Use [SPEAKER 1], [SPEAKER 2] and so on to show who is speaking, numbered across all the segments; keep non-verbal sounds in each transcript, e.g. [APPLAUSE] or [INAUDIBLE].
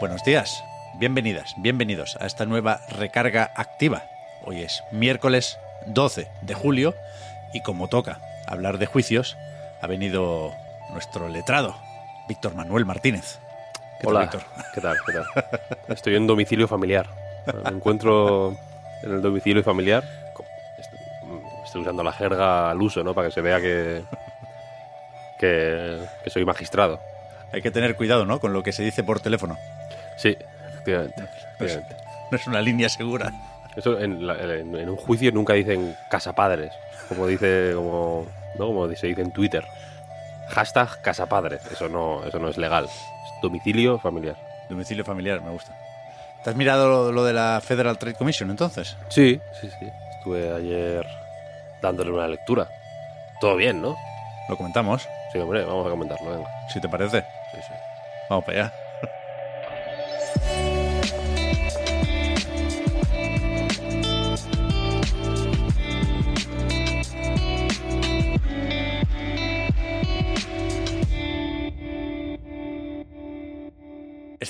[SPEAKER 1] Buenos días, bienvenidas, bienvenidos a esta nueva recarga activa. Hoy es miércoles 12 de julio y como toca hablar de juicios, ha venido nuestro letrado, Víctor Manuel Martínez. ¿Qué tal,
[SPEAKER 2] Hola,
[SPEAKER 1] Víctor?
[SPEAKER 2] ¿qué tal? ¿Qué tal? Estoy en domicilio familiar. Me encuentro en el domicilio familiar. Estoy usando la jerga al uso, ¿no? Para que se vea que, que, que soy magistrado.
[SPEAKER 1] Hay que tener cuidado, ¿no? Con lo que se dice por teléfono.
[SPEAKER 2] Sí, efectivamente.
[SPEAKER 1] No es una línea segura.
[SPEAKER 2] Eso en, la- en- en un juicio nunca dicen casapadres, como dice, como, ¿no? como se dice en Twitter. Hashtag casapadres. Eso no, eso no es legal. Es domicilio familiar.
[SPEAKER 1] Domicilio familiar, me gusta. ¿Te has mirado lo, lo de la Federal Trade Commission entonces?
[SPEAKER 2] Sí, sí, sí. Estuve ayer dándole una lectura. Todo bien, ¿no?
[SPEAKER 1] Lo comentamos,
[SPEAKER 2] Sí, hombre, vamos a comentarlo, venga.
[SPEAKER 1] si te parece.
[SPEAKER 2] Sí, sí.
[SPEAKER 1] Vamos para allá.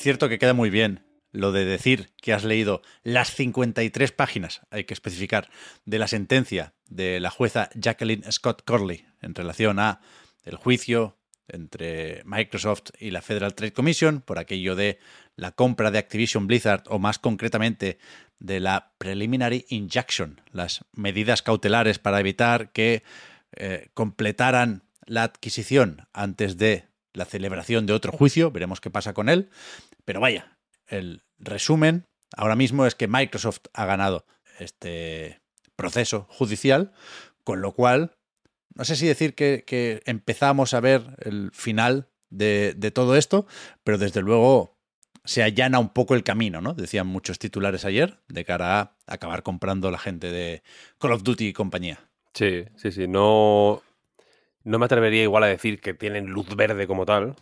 [SPEAKER 1] Cierto que queda muy bien lo de decir que has leído las 53 páginas, hay que especificar, de la sentencia de la jueza Jacqueline Scott Corley en relación a el juicio entre Microsoft y la Federal Trade Commission por aquello de la compra de Activision Blizzard o más concretamente de la preliminary injunction, las medidas cautelares para evitar que eh, completaran la adquisición antes de la celebración de otro juicio, veremos qué pasa con él, pero vaya, el resumen ahora mismo es que Microsoft ha ganado este proceso judicial, con lo cual, no sé si decir que, empezamos a ver el final de, de todo esto, pero desde luego se allana un poco el camino, ¿no? Decían muchos titulares ayer de cara a acabar comprando la gente de Call of Duty y compañía.
[SPEAKER 2] Sí, sí, sí. No, no me atrevería igual a decir que tienen luz verde como tal,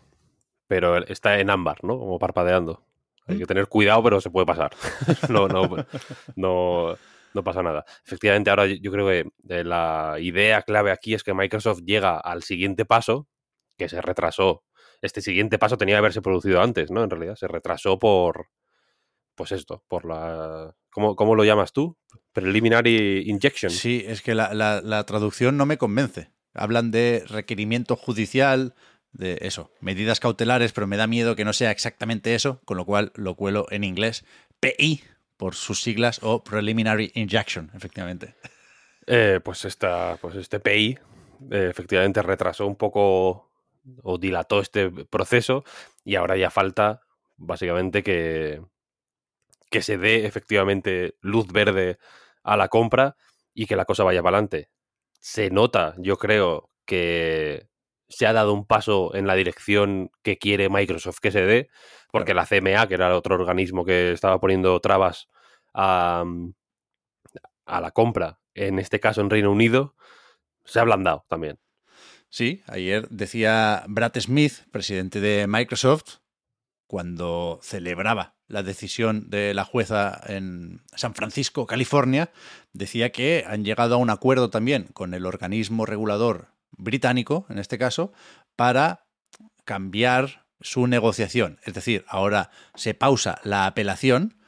[SPEAKER 2] pero está en ámbar, ¿no? Como parpadeando. Hay que tener cuidado, pero se puede pasar. [LAUGHS] no, no, no, no pasa nada. Efectivamente, ahora yo creo que eh, la idea clave aquí es que Microsoft llega al siguiente paso, que se retrasó. Este siguiente paso tenía que haberse producido antes, ¿no? En realidad, se retrasó por. Pues esto, por la. ¿Cómo, cómo lo llamas tú? Preliminary Injection.
[SPEAKER 1] Sí, es que la, la- la traducción no me convence. Hablan de requerimiento judicial, de eso, medidas cautelares, pero me da miedo que no sea exactamente eso, con lo cual lo cuelo en inglés. PI, por sus siglas, o Preliminary Injection, efectivamente.
[SPEAKER 2] Eh, pues, esta, pues este PI eh, efectivamente retrasó un poco o dilató este proceso y ahora ya falta básicamente que, que se dé efectivamente luz verde a la compra y que la cosa vaya para adelante. Se nota, yo creo, que se ha dado un paso en la dirección que quiere Microsoft que se dé, porque la CMA, que era el otro organismo que estaba poniendo trabas a, a la compra, en este caso en Reino Unido, se ha ablandado también.
[SPEAKER 1] Sí, ayer decía Brad Smith, presidente de Microsoft, cuando celebraba la decisión de la jueza en San Francisco, California, decía que han llegado a un acuerdo también con el organismo regulador británico, en este caso, para cambiar su negociación. Es decir, ahora se pausa la apelación.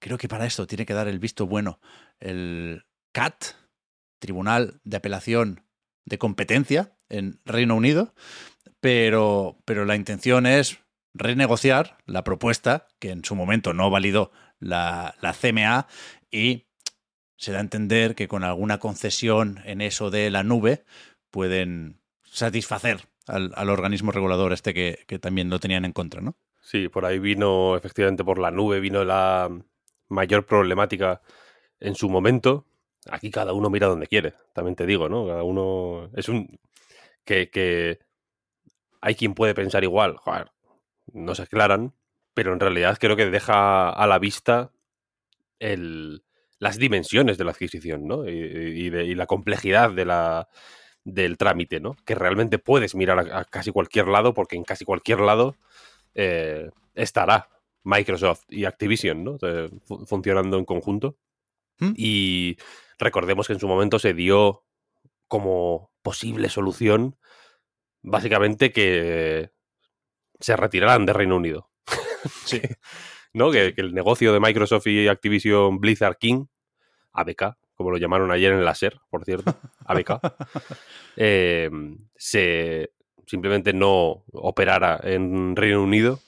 [SPEAKER 1] Creo que para esto tiene que dar el visto bueno el CAT, Tribunal de Apelación de Competencia en Reino Unido, pero, pero la intención es renegociar la propuesta que en su momento no validó la, la CMA y se da a entender que con alguna concesión en eso de la nube pueden satisfacer al, al organismo regulador este que, que, también lo tenían en contra, ¿no?
[SPEAKER 2] Sí, por ahí vino, efectivamente, por la nube vino la mayor problemática en su momento. Aquí cada uno mira donde quiere, también te digo, ¿no? Cada uno es un que, que hay quien puede pensar igual, joder, no se aclaran, pero en realidad creo que deja a la vista el, las dimensiones de la adquisición, ¿no? Y, de, y la complejidad de la, del trámite, ¿no? Que realmente puedes mirar a, casi cualquier lado, porque en casi cualquier lado eh, estará Microsoft y Activision, ¿no? Eh, funcionando en conjunto. ¿Mm? Y recordemos que en su momento se dio como posible solución, básicamente que se retiraran de Reino Unido.
[SPEAKER 1] Sí. [LAUGHS]
[SPEAKER 2] ¿No? Que, el negocio de Microsoft y Activision Blizzard King, ABK, como lo llamaron ayer en la SER, por cierto, [LAUGHS] ABK, eh, se simplemente no operara en Reino Unido,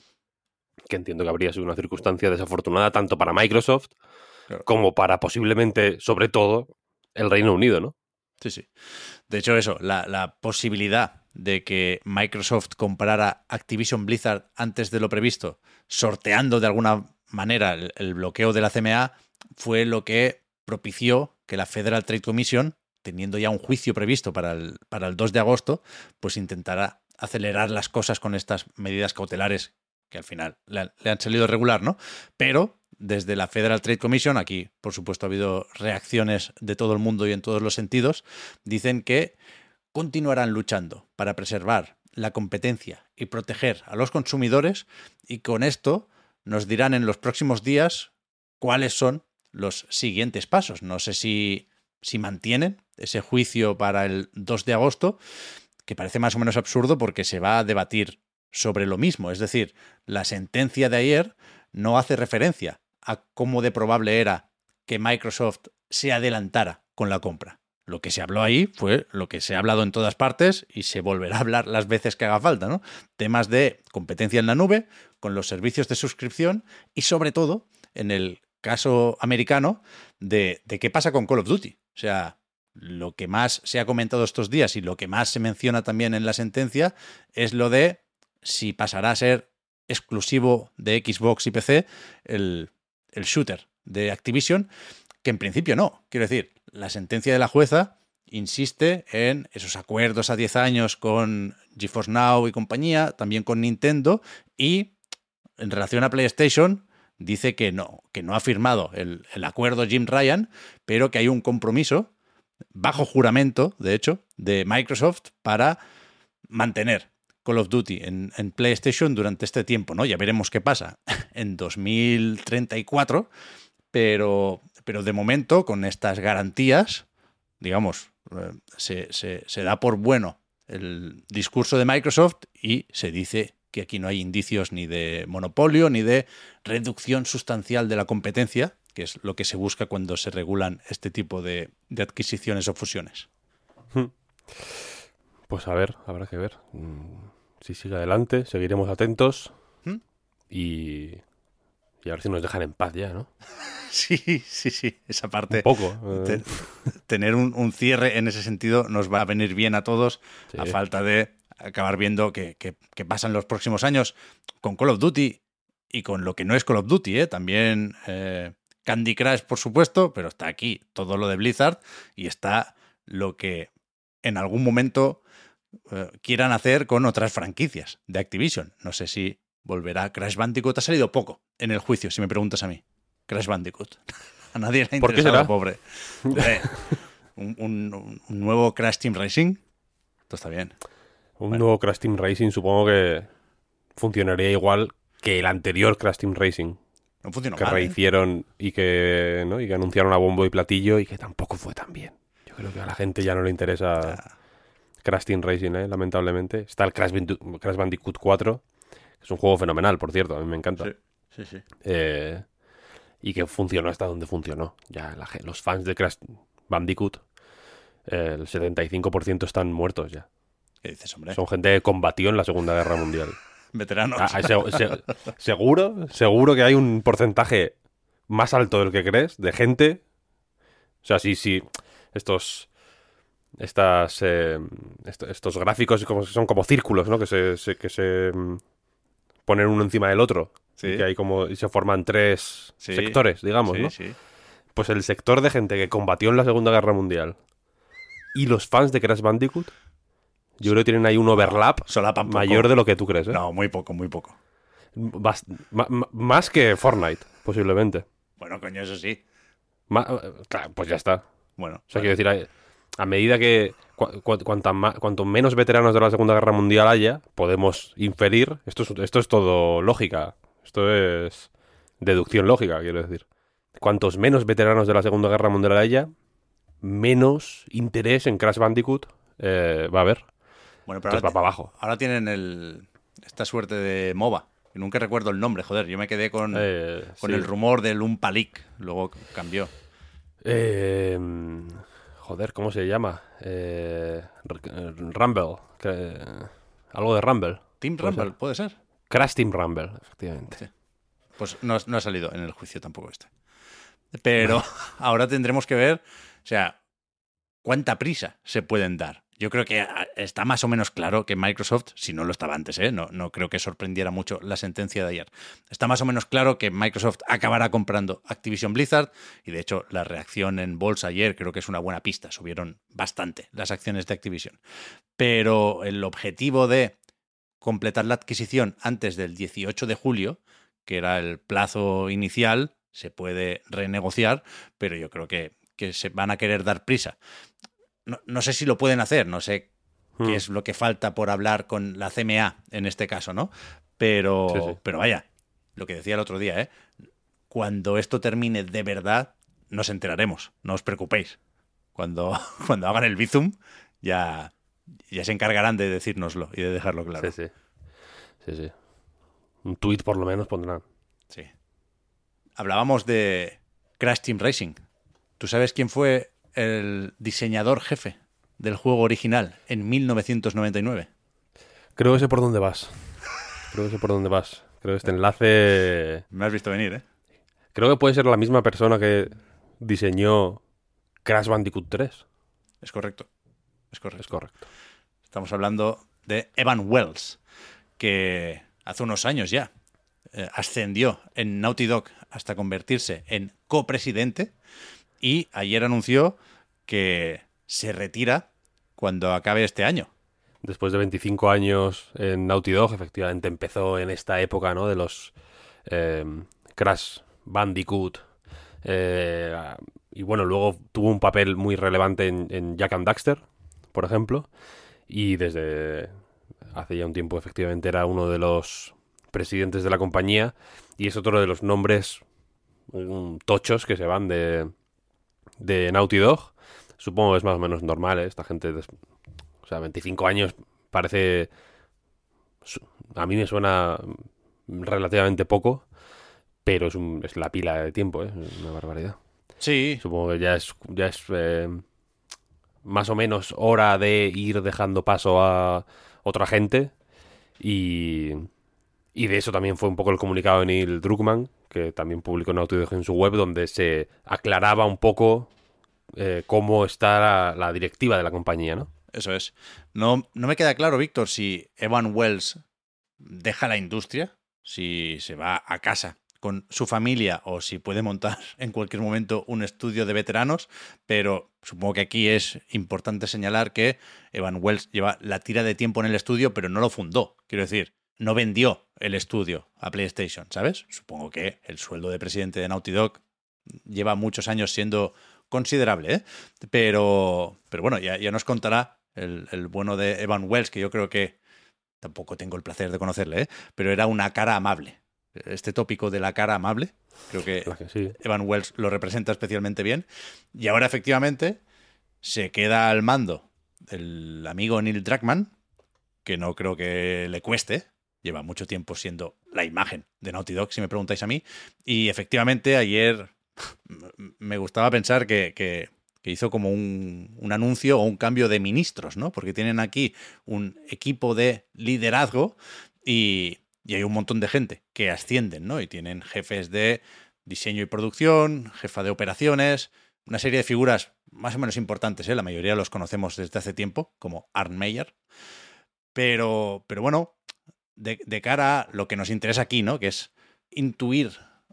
[SPEAKER 2] que entiendo que habría sido una circunstancia desafortunada tanto para Microsoft como para posiblemente, sobre todo, el Reino Unido, ¿no?
[SPEAKER 1] Sí, sí. De hecho, eso, la, posibilidad de que Microsoft comprara Activision Blizzard antes de lo previsto, sorteando de alguna manera el, bloqueo de la CMA, fue lo que propició que la Federal Trade Commission, teniendo ya un juicio previsto para el, para el 2 de agosto, pues intentara acelerar las cosas con estas medidas cautelares que al final le, le han salido regular, ¿no? Pero desde la Federal Trade Commission, aquí por supuesto ha habido reacciones de todo el mundo y en todos los sentidos, dicen que continuarán luchando para preservar la competencia y proteger a los consumidores y con esto nos dirán en los próximos días cuáles son los siguientes pasos. No sé si, si mantienen ese juicio para el 2 de agosto, que parece más o menos absurdo porque se va a debatir sobre lo mismo. Es decir, la sentencia de ayer no hace referencia a cómo de probable era que Microsoft se adelantara con la compra. Lo que se habló ahí fue lo que se ha hablado en todas partes y se volverá a hablar las veces que haga falta, ¿no? Temas de competencia en la nube, con los servicios de suscripción y sobre todo, en el caso americano, de, qué pasa con Call of Duty. O sea, lo que más se ha comentado estos días y lo que más se menciona también en la sentencia es lo de si pasará a ser exclusivo de Xbox y PC el, el shooter de Activision, que en principio no. Quiero decir, la sentencia de la jueza insiste en esos acuerdos a 10 años con GeForce Now y compañía, también con Nintendo, y en relación a PlayStation dice que no, que no ha firmado el, acuerdo Jim Ryan, pero que hay un compromiso, bajo juramento, de hecho, de Microsoft para mantener Call of Duty en, en, PlayStation durante este tiempo, ¿no? Ya veremos qué pasa [LAUGHS] en 2034, pero, pero de momento, con estas garantías, digamos, eh, se, se da por bueno el discurso de Microsoft y se dice que aquí no hay indicios ni de monopolio ni de reducción sustancial de la competencia, que es lo que se busca cuando se regulan este tipo de, de adquisiciones o fusiones. Hmm.
[SPEAKER 2] Pues a ver, habrá que ver. Mm, si sigue adelante, seguiremos atentos. ¿Mm? Y, y a ver si nos dejan en paz ya, ¿no? [LAUGHS]
[SPEAKER 1] Sí, sí, sí, esa parte.
[SPEAKER 2] Un poco.
[SPEAKER 1] Eh. [LAUGHS] tener un, cierre en ese sentido nos va a venir bien a todos, a falta de acabar viendo qué que, pasan los próximos años con Call of Duty y con lo que no es Call of Duty, ¿eh? También eh, Candy Crush, por supuesto, pero está aquí todo lo de Blizzard y está lo que en algún momento eh, quieran hacer con otras franquicias de Activision. No sé si volverá Crash Bandicoot. Ha salido poco en el juicio, si me preguntas a mí. Crash Bandicoot. [LAUGHS] A nadie le ha interesado, pobre. [LAUGHS] Eh, un, nuevo Crash Team Racing. Esto está bien.
[SPEAKER 2] Un nuevo Crash Team Racing supongo que funcionaría igual que el anterior Crash Team Racing.
[SPEAKER 1] No funcionó
[SPEAKER 2] que
[SPEAKER 1] ¿eh?
[SPEAKER 2] rehicieron y que, ¿no? y que anunciaron a bombo y platillo y que tampoco fue tan bien. Yo creo que a la gente ya no le interesa Crash Team Racing, ¿eh? lamentablemente. Está el Crash, Bandicoot 4, que es un juego fenomenal, por cierto, a mí me encanta.
[SPEAKER 1] Sí, sí, sí.
[SPEAKER 2] Eh, y que funcionó hasta donde funcionó. Ya los fans de Crash Bandicoot, el 75% están muertos ya.
[SPEAKER 1] ¿Qué dices, hombre?
[SPEAKER 2] Son gente que combatió en la Segunda Guerra Mundial. [LAUGHS]
[SPEAKER 1] Veteranos.
[SPEAKER 2] Ah, seguro, seguro que hay un porcentaje más alto del que crees de gente. O sea, sí, sí. Estos estas eh, estos gráficos como, son como círculos, ¿no? Que se, que se mm, ponen uno encima del otro. Y que hay como y se forman tres sectores, digamos, ¿no? Pues el sector de gente que combatió en la Segunda Guerra Mundial y los fans de Crash Bandicoot Yo creo que tienen ahí un overlap
[SPEAKER 1] Solapan poco.
[SPEAKER 2] mayor de lo que tú crees, ¿eh?
[SPEAKER 1] No, muy poco, muy poco.
[SPEAKER 2] Bast- más que Fortnite, posiblemente.
[SPEAKER 1] Bueno, coño, eso sí.
[SPEAKER 2] Ma- claro, pues ya está.
[SPEAKER 1] Bueno,
[SPEAKER 2] O sea, quiero decir, a, a medida que cuanta ma- cuanto menos veteranos de la Segunda Guerra Mundial haya, podemos inferir. Esto es, esto es todo lógica. Esto es deducción lógica, quiero decir. Cuantos menos veteranos de la Segunda Guerra Mundial haya, menos interés en Crash Bandicoot eh, va a haber.
[SPEAKER 1] Bueno pero ahora,
[SPEAKER 2] va para abajo.
[SPEAKER 1] ahora tienen el, esta suerte de MOBA. que Nunca recuerdo el nombre, joder. Yo me quedé con,
[SPEAKER 2] Eh,
[SPEAKER 1] con
[SPEAKER 2] sí.
[SPEAKER 1] el rumor del Umpalik. Luego cambió.
[SPEAKER 2] Eh, joder, ¿cómo se llama? Eh, R- Rumble. que- algo de Rumble.
[SPEAKER 1] Team
[SPEAKER 2] Puede
[SPEAKER 1] Rumble,
[SPEAKER 2] ser.
[SPEAKER 1] ¿puede ser?
[SPEAKER 2] Crash Team Rumble, efectivamente.
[SPEAKER 1] Pues no, no ha salido en el juicio tampoco este. Pero [LAUGHS] ahora tendremos que ver, o sea, cuánta prisa se pueden dar. Yo creo que ah, está más o menos claro que Microsoft, si no lo estaba antes, ¿eh? no, no creo que sorprendiera mucho la sentencia de ayer. Está más o menos claro que Microsoft acabará comprando Activision Blizzard y de hecho la reacción en bolsa ayer creo que es una buena pista. Subieron bastante las acciones de Activision. Pero el objetivo de completar la adquisición antes del 18 de julio, que era el plazo inicial, se puede renegociar, pero yo creo que, que se van a querer dar prisa. No, no sé si lo pueden hacer, no sé
[SPEAKER 2] Hmm.
[SPEAKER 1] qué es lo que falta por hablar con la CMA en este caso, ¿no? Pero,
[SPEAKER 2] Sí, sí.
[SPEAKER 1] pero vaya, lo que decía el otro día, ¿eh? Cuando esto termine de verdad, nos enteraremos, no os preocupéis. Cuando, [LAUGHS] cuando hagan el Bizum, ya, ya se encargarán de decírnoslo y de dejarlo claro.
[SPEAKER 2] Sí, sí. Sí, sí. Un tweet por lo menos pondrán.
[SPEAKER 1] Sí. Hablábamos de Crash Team Racing. ¿Tú sabes quién fue el diseñador jefe del juego original en 1999?
[SPEAKER 2] Creo que sé por dónde vas. Creo que sé por dónde vas. Creo que este enlace.
[SPEAKER 1] Me has visto venir, ¿eh?
[SPEAKER 2] Creo que puede ser la misma persona que diseñó Crash Bandicoot 3.
[SPEAKER 1] Es correcto. Es correcto.
[SPEAKER 2] Es correcto.
[SPEAKER 1] Estamos hablando de Evan Wells, que hace unos años ya eh, ascendió en Naughty Dog hasta convertirse en copresidente y ayer anunció que se retira cuando acabe este año.
[SPEAKER 2] Después de 25 años en Naughty Dog, efectivamente empezó en esta época, ¿no? De los eh, Crash Bandicoot. eh, y bueno, luego tuvo un papel muy relevante en, en Jack and Daxter, por ejemplo. Y desde hace ya un tiempo, efectivamente, era uno de los presidentes de la compañía. Y es otro de los nombres tochos que se van de, de Naughty Dog. Supongo que es más o menos normal, ¿eh? Esta gente des- o sea, 25 años parece... A mí me suena relativamente poco, pero es, un- es la pila de tiempo, ¿eh? Es una barbaridad.
[SPEAKER 1] Sí,
[SPEAKER 2] Supongo que ya es, ya es eh, más o menos hora de ir dejando paso a otra gente. Y, y de eso también fue un poco el comunicado de Neil Druckmann, que también publicó Naughty Dog en su web, donde se aclaraba un poco eh, cómo está la, la directiva de la compañía, ¿no?
[SPEAKER 1] Eso es. No, no me queda claro, Víctor, si Evan Wells deja la industria, si se va a casa con su familia o si puede montar [LAUGHS] en cualquier momento un estudio de veteranos, pero supongo que aquí es importante señalar que Evan Wells lleva la tira de tiempo en el estudio, pero no lo fundó. Quiero decir, no vendió el estudio a PlayStation, ¿sabes? Supongo que el sueldo de presidente de Naughty Dog lleva muchos años siendo considerable, ¿eh? Pero, pero bueno, ya, ya nos contará el, el bueno de Evan Wells, que yo creo que tampoco tengo el placer de conocerle, ¿eh? pero era una cara amable. Este tópico de la cara amable, creo que
[SPEAKER 2] sí.
[SPEAKER 1] Evan Wells lo representa especialmente bien. Y ahora efectivamente se queda al mando el amigo Neil Druckmann, que no creo que le cueste. Lleva mucho tiempo siendo la imagen de Naughty Dog, si me preguntáis a mí. Y efectivamente ayer [LAUGHS] me gustaba pensar que, que- hizo como un, un anuncio o un cambio de ministros, ¿no? Porque tienen aquí un equipo de liderazgo y, y hay un montón de gente que ascienden, ¿no? Y tienen jefes de diseño y producción, jefa de operaciones, una serie de figuras más o menos importantes, ¿eh? La mayoría los conocemos desde hace tiempo, como Arn Meyer. Pero, pero bueno, de, cara a lo que nos interesa aquí, ¿no? Que es intuir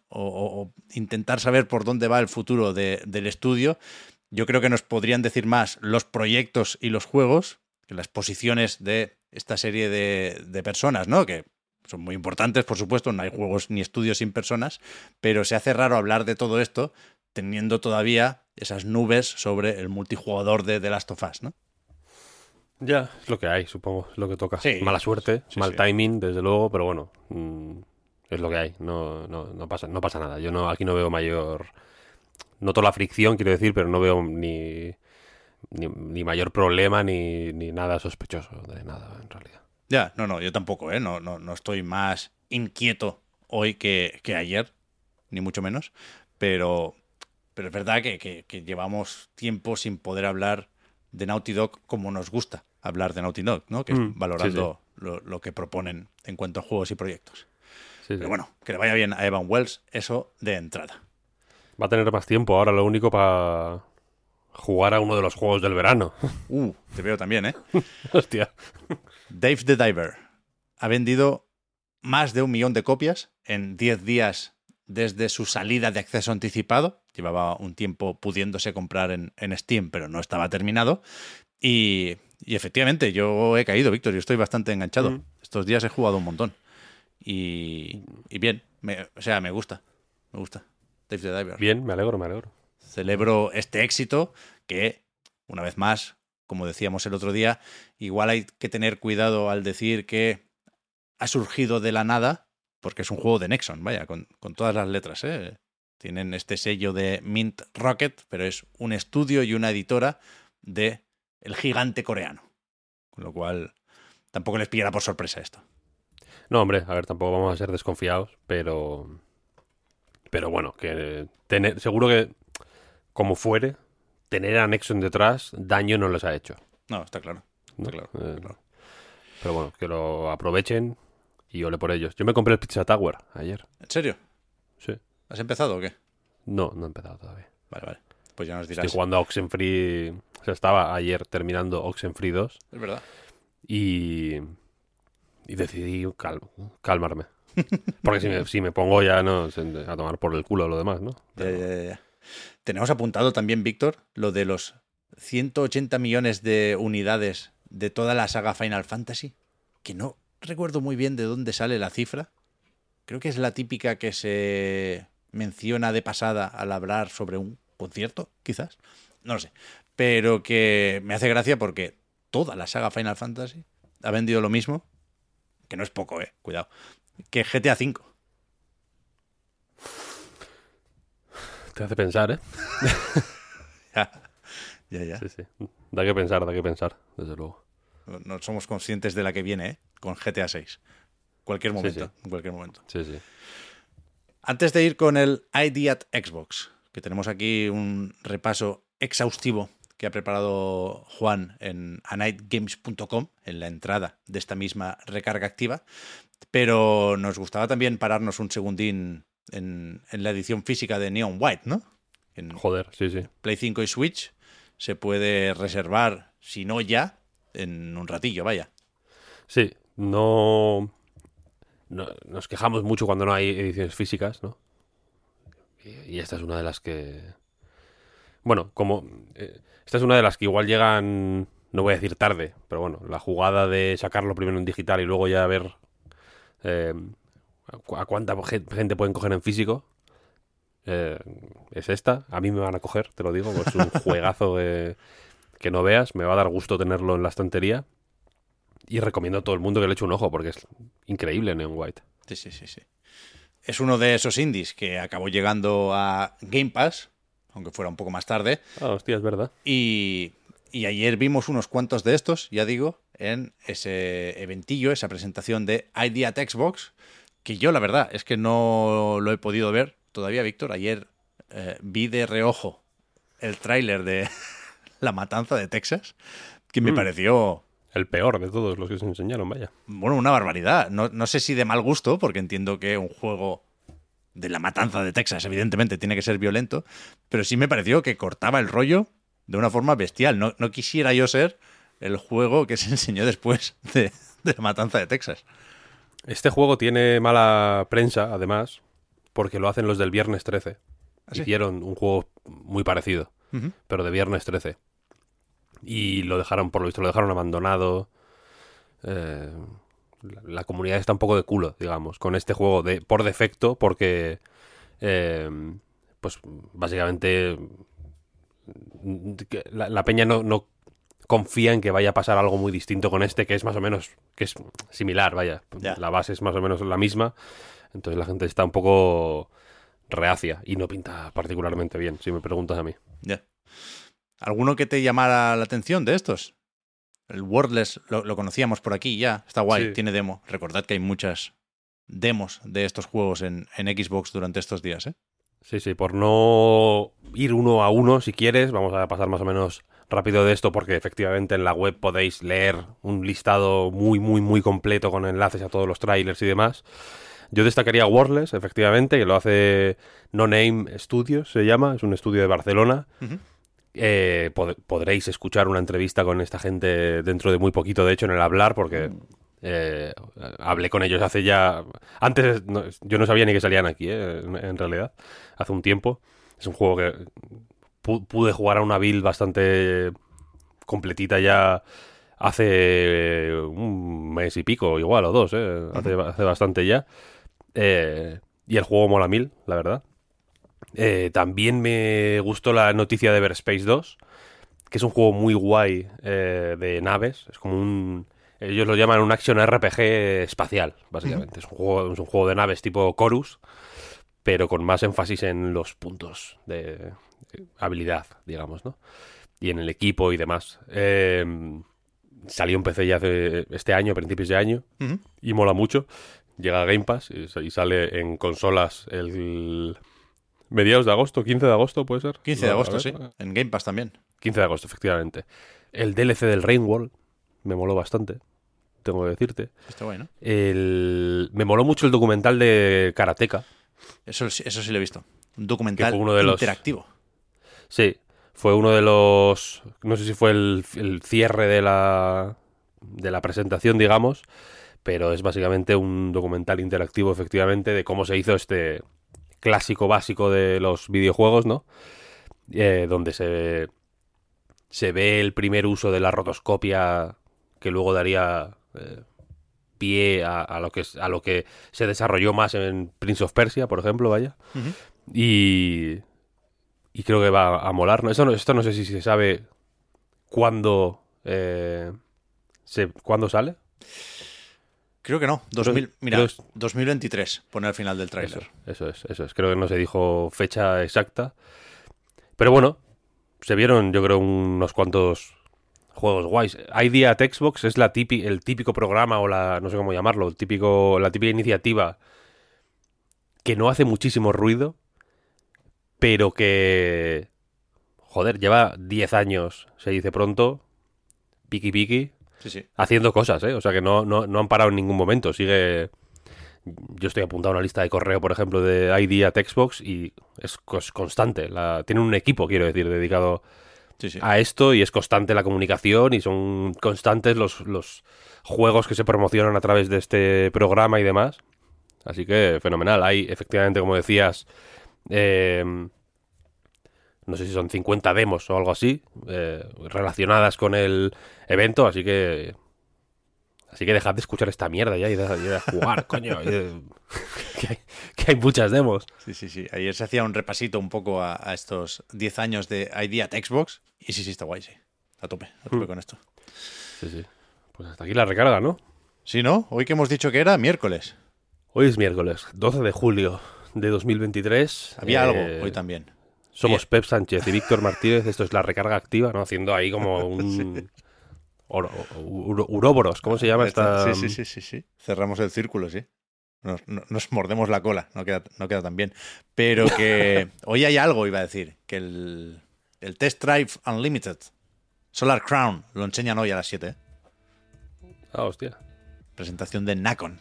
[SPEAKER 1] o, intentar saber por dónde va el futuro de- del estudio, yo creo que nos podrían decir más los proyectos y los juegos que las posiciones de esta serie de, de personas, ¿no? Que son muy importantes, por supuesto, no hay juegos ni estudios sin personas, pero se hace raro hablar de todo esto teniendo todavía esas nubes sobre el multijugador de The Last of Us, ¿no?
[SPEAKER 2] Ya, es lo que hay, supongo, es lo que toca.
[SPEAKER 1] Sí.
[SPEAKER 2] Mala suerte,
[SPEAKER 1] Sí,
[SPEAKER 2] mal
[SPEAKER 1] sí.
[SPEAKER 2] timing, desde luego, pero bueno, mm, es lo que hay, no, no, no, pasa, no pasa nada. Yo no, aquí no veo mayor... Noto la fricción, quiero decir, pero no veo ni, ni, ni mayor problema ni, ni nada sospechoso de nada, en realidad.
[SPEAKER 1] Ya, no, no, yo tampoco, ¿eh? No, no, no estoy más inquieto hoy que, que ayer, ni mucho menos, pero, pero es verdad que, que- que llevamos tiempo sin poder hablar de Naughty Dog como nos gusta hablar de Naughty Dog, ¿no? Que es
[SPEAKER 2] Mm,
[SPEAKER 1] valorando Lo, lo que proponen en cuanto a juegos y proyectos.
[SPEAKER 2] Sí.
[SPEAKER 1] Pero bueno, que le vaya bien a Evan Wells, eso de entrada.
[SPEAKER 2] Va a tener más tiempo ahora, lo único para jugar a uno de los juegos del verano. [LAUGHS]
[SPEAKER 1] Uh, te veo también, ¿eh? [LAUGHS]
[SPEAKER 2] Hostia.
[SPEAKER 1] Dave the Diver ha vendido más de un millón de copias en 10 días desde su salida de acceso anticipado. Llevaba un tiempo pudiéndose comprar en, en Steam, pero no estaba terminado. Y, y efectivamente, yo he caído, Víctor, yo estoy bastante enganchado.
[SPEAKER 2] Mm.
[SPEAKER 1] Estos días he jugado un montón. Y, y bien, me- o sea, me gusta, me gusta. Dave the Diver.
[SPEAKER 2] Bien, me alegro, me alegro.
[SPEAKER 1] Celebro este éxito que, una vez más, como decíamos el otro día, igual hay que tener cuidado al decir que ha surgido de la nada, porque es un juego de Nexon, vaya, con, con todas las letras, ¿eh? Tienen este sello de Mint Rocket, pero es un estudio y una editora de el gigante coreano. Con lo cual, tampoco les pillará por sorpresa esto.
[SPEAKER 2] No, hombre, a ver, tampoco vamos a ser desconfiados, pero. Pero bueno, que tener, seguro que, como fuere, tener a Nexon detrás, daño no les ha hecho.
[SPEAKER 1] No, está claro. Está
[SPEAKER 2] ¿no?
[SPEAKER 1] claro,
[SPEAKER 2] Eh,
[SPEAKER 1] está claro.
[SPEAKER 2] Pero bueno, que lo aprovechen y ole por ellos. Yo me compré el Pizza Tower ayer.
[SPEAKER 1] ¿En serio?
[SPEAKER 2] Sí.
[SPEAKER 1] ¿Has empezado o qué?
[SPEAKER 2] No, no he empezado todavía.
[SPEAKER 1] Vale, vale. Pues ya nos dirás.
[SPEAKER 2] Estoy jugando a Oxenfree. O sea, estaba ayer terminando Oxenfree 2
[SPEAKER 1] Es verdad.
[SPEAKER 2] y. Y decidí cal- calmarme. [LAUGHS] Porque si me, si me pongo ya no a tomar por el culo lo demás, ¿no? Pero-
[SPEAKER 1] ya, ya, ya. Tenemos apuntado también, Víctor, lo de los 180 millones de unidades de toda la saga Final Fantasy, que no recuerdo muy bien de dónde sale la cifra. Creo que es la típica que se menciona de pasada al hablar sobre un concierto, quizás. No lo sé. Pero que me hace gracia porque toda la saga Final Fantasy ha vendido lo mismo, que no es poco, eh, cuidado, que GTA V.
[SPEAKER 2] Te hace pensar, ¿eh? [LAUGHS]
[SPEAKER 1] Ya, ya, ya.
[SPEAKER 2] Sí, sí. Da que pensar, da que pensar, desde luego.
[SPEAKER 1] No somos conscientes de la que viene, ¿eh? Con GTA 6. Cualquier momento,
[SPEAKER 2] sí.
[SPEAKER 1] en cualquier momento.
[SPEAKER 2] Sí, sí.
[SPEAKER 1] Antes de ir con el ID at Xbox, que tenemos aquí un repaso exhaustivo que ha preparado Juan en anightgames.com, en la entrada de esta misma recarga activa, pero nos gustaba también pararnos un segundín en, en la edición física de Neon White, ¿no? En
[SPEAKER 2] Joder, sí, sí.
[SPEAKER 1] Play 5 y Switch se puede reservar, si no ya, en un ratillo, vaya.
[SPEAKER 2] Sí, no, no- Nos quejamos mucho cuando no hay ediciones físicas, ¿no? Y, y esta es una de las que. Bueno, como. eh, esta es una de las que igual llegan. No voy a decir tarde, pero bueno, la jugada de sacarlo primero en digital y luego ya ver. eh, a cu- a cuánta ge- gente pueden coger en físico. eh, es esta. A mí me van a coger, te lo digo. Es un [LAUGHS] juegazo que, que no veas. Me va a dar gusto tenerlo en la estantería. Y recomiendo a todo el mundo que le eche un ojo porque es increíble Neon White.
[SPEAKER 1] Sí, sí, sí, sí. Es uno de esos indies que acabó llegando a Game Pass, aunque fuera un poco más tarde,
[SPEAKER 2] Ah, hostia, es verdad.
[SPEAKER 1] y, y ayer vimos unos cuantos de estos, ya digo, en ese eventillo, esa presentación de ID at Xbox, que yo la verdad es que no lo he podido ver todavía, Víctor. Ayer eh, vi de reojo el tráiler de [LAUGHS] La Matanza de Texas, que me
[SPEAKER 2] Mm.
[SPEAKER 1] pareció
[SPEAKER 2] El peor de todos los que se enseñaron, vaya.
[SPEAKER 1] bueno, una barbaridad. No, no sé si de mal gusto, porque entiendo que un juego de la matanza de Texas, evidentemente, tiene que ser violento, pero sí me pareció que cortaba el rollo de una forma bestial. No, no quisiera yo ser el juego que se enseñó después de, de la matanza de Texas.
[SPEAKER 2] Este juego tiene mala prensa, además, porque lo hacen los del Viernes 13.
[SPEAKER 1] ¿Ah, sí?
[SPEAKER 2] Hicieron un juego muy parecido, pero de Viernes 13. Y lo dejaron, por lo visto, lo dejaron abandonado. Eh, la, la comunidad está un poco de culo, digamos, con este juego de, por defecto, porque eh, pues básicamente mm, la, la peña no, no confía en que vaya a pasar algo muy distinto con este, que es más o menos, que es similar, vaya.
[SPEAKER 1] Ya.
[SPEAKER 2] La base es más o menos la misma. Entonces la gente está un poco reacia y no pinta particularmente bien, si me preguntas a mí.
[SPEAKER 1] Ya. ¿Alguno que te llamara la atención de estos? El Wordless lo, lo conocíamos por aquí ya. Está guay,
[SPEAKER 2] Sí.
[SPEAKER 1] tiene demo. Recordad que hay muchas demos de estos juegos en, en Xbox durante estos días, ¿eh?
[SPEAKER 2] Sí, sí, por no ir uno a uno, si quieres, vamos a pasar más o menos rápido de esto porque efectivamente en la web podéis leer un listado muy, muy, muy completo con enlaces a todos los trailers y demás. Yo destacaría Wordless, efectivamente, que lo hace No Name Studios, se llama, es un estudio de Barcelona. Eh, pod- podréis escuchar una entrevista con esta gente dentro de muy poquito, de hecho, en el hablar, porque eh, hablé con ellos hace ya... Antes no- yo no sabía ni que salían aquí, eh, en, en realidad, hace un tiempo. Es un juego que pu- pude jugar a una build bastante completita ya hace un mes y pico, igual, o dos, eh, hace, hace bastante ya. Eh, y el juego mola mil, la verdad. Eh, también me gustó la noticia de Everspace 2, que es un juego muy guay eh, de naves. Es como un. Ellos lo llaman un action RPG espacial, básicamente. es, un juego, es un juego de naves tipo Chorus, pero con más énfasis en los puntos de habilidad, digamos, ¿no? Y en el equipo y demás. Eh, salió en PC ya hace este año, principios de año, y mola mucho. Llega a Game Pass y, y sale en consolas el mediados de agosto, 15 de agosto puede ser.
[SPEAKER 1] 15 de agosto, sí. En Game Pass también.
[SPEAKER 2] 15 de agosto, efectivamente. El DLC del Rainworld me moló bastante, tengo que decirte.
[SPEAKER 1] Está guay, ¿no?
[SPEAKER 2] El... Me moló mucho el documental de Karateka.
[SPEAKER 1] Eso, sí- eso sí lo he visto. Un documental
[SPEAKER 2] uno de los-
[SPEAKER 1] interactivo.
[SPEAKER 2] Sí, fue uno de los... No sé si fue el, el cierre de la, de la presentación, digamos, pero es básicamente un documental interactivo, efectivamente, de cómo se hizo este clásico básico de los videojuegos, ¿no? Eh, donde se, se ve el primer uso de la rotoscopia que luego daría eh, pie a, a lo que, a lo que se desarrolló más en Prince of Persia, por ejemplo, vaya. Y, y creo que va a molar. ¿no? Esto, no, esto no sé si se sabe cuándo, eh, se, cuándo sale.
[SPEAKER 1] Creo que no. 2000, mira,
[SPEAKER 2] es-
[SPEAKER 1] 2023 pone al final del tráiler.
[SPEAKER 2] eso es, eso es. Creo que no se dijo fecha exacta. Pero bueno, se vieron yo creo unos cuantos juegos guays. Idea at Xbox es la típi- el típico programa o la, no sé cómo llamarlo, el típico, la típica iniciativa que no hace muchísimo ruido, pero que, joder, lleva 10 años, se dice pronto, piqui piqui,
[SPEAKER 1] Sí, sí.
[SPEAKER 2] haciendo cosas, ¿eh? O sea que no, no, no han parado en ningún momento. Sigue. Yo estoy apuntado a una lista de correo, por ejemplo, de ID at Xbox y es constante. La... Tienen un equipo, quiero decir, dedicado
[SPEAKER 1] sí.
[SPEAKER 2] a esto y es constante la comunicación y son constantes los, los juegos que se promocionan a través de este programa y demás. Así que fenomenal. Hay, efectivamente, como decías, eh, no sé si son 50 demos o algo así, eh, relacionadas con el evento, así que... Así que dejad de escuchar esta mierda ya y de, y de jugar, [LAUGHS] coño. de- [LAUGHS] que, hay, que hay muchas demos.
[SPEAKER 1] Sí, sí, sí. Ayer se hacía un repasito un poco a, a estos 10 años de ID at Xbox. Y sí, sí, está guay, sí. A tope, a tope
[SPEAKER 2] Hmm.
[SPEAKER 1] con esto.
[SPEAKER 2] Sí, sí. Pues hasta aquí la recarga, ¿no?
[SPEAKER 1] Sí, ¿no? Hoy que hemos dicho que era miércoles.
[SPEAKER 2] Hoy es miércoles, 12 de julio de 2023.
[SPEAKER 1] Había
[SPEAKER 2] Eh,
[SPEAKER 1] algo hoy también.
[SPEAKER 2] Somos. Pep Sánchez y Víctor Martínez. Esto es la recarga activa, ¿no? Haciendo ahí como [LAUGHS] un... oro- uro- uróboros, ¿cómo se llama esta...?
[SPEAKER 1] Sí, sí, sí, sí. Cerramos el círculo, sí. Nos, no- nos mordemos la cola, no queda, no queda tan bien. Pero que [LAUGHS] hoy hay algo, iba a decir, que el, el Test Drive Unlimited, Solar Crown, lo enseñan hoy a las 7. ¿eh?
[SPEAKER 2] Ah, hostia.
[SPEAKER 1] Presentación de Nacon.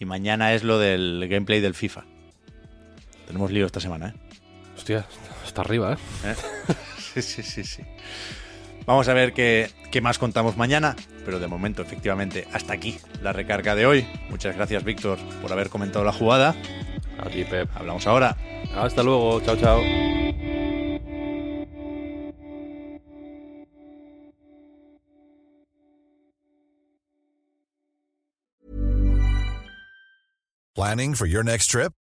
[SPEAKER 1] Y mañana es lo del gameplay del FIFA. Tenemos lío esta semana, ¿eh?
[SPEAKER 2] Hostia, está arriba, ¿eh?
[SPEAKER 1] ¿Eh? [LAUGHS] Sí, sí, sí, sí. Vamos a ver qué, qué, más contamos mañana, pero de momento, efectivamente, hasta aquí la recarga de hoy. Muchas gracias, Víctor, por haber comentado la jugada.
[SPEAKER 2] A ti, Pep.
[SPEAKER 1] Hablamos ahora.
[SPEAKER 2] Hasta luego. Chao, chao.
[SPEAKER 3] ¿Planning for your next trip?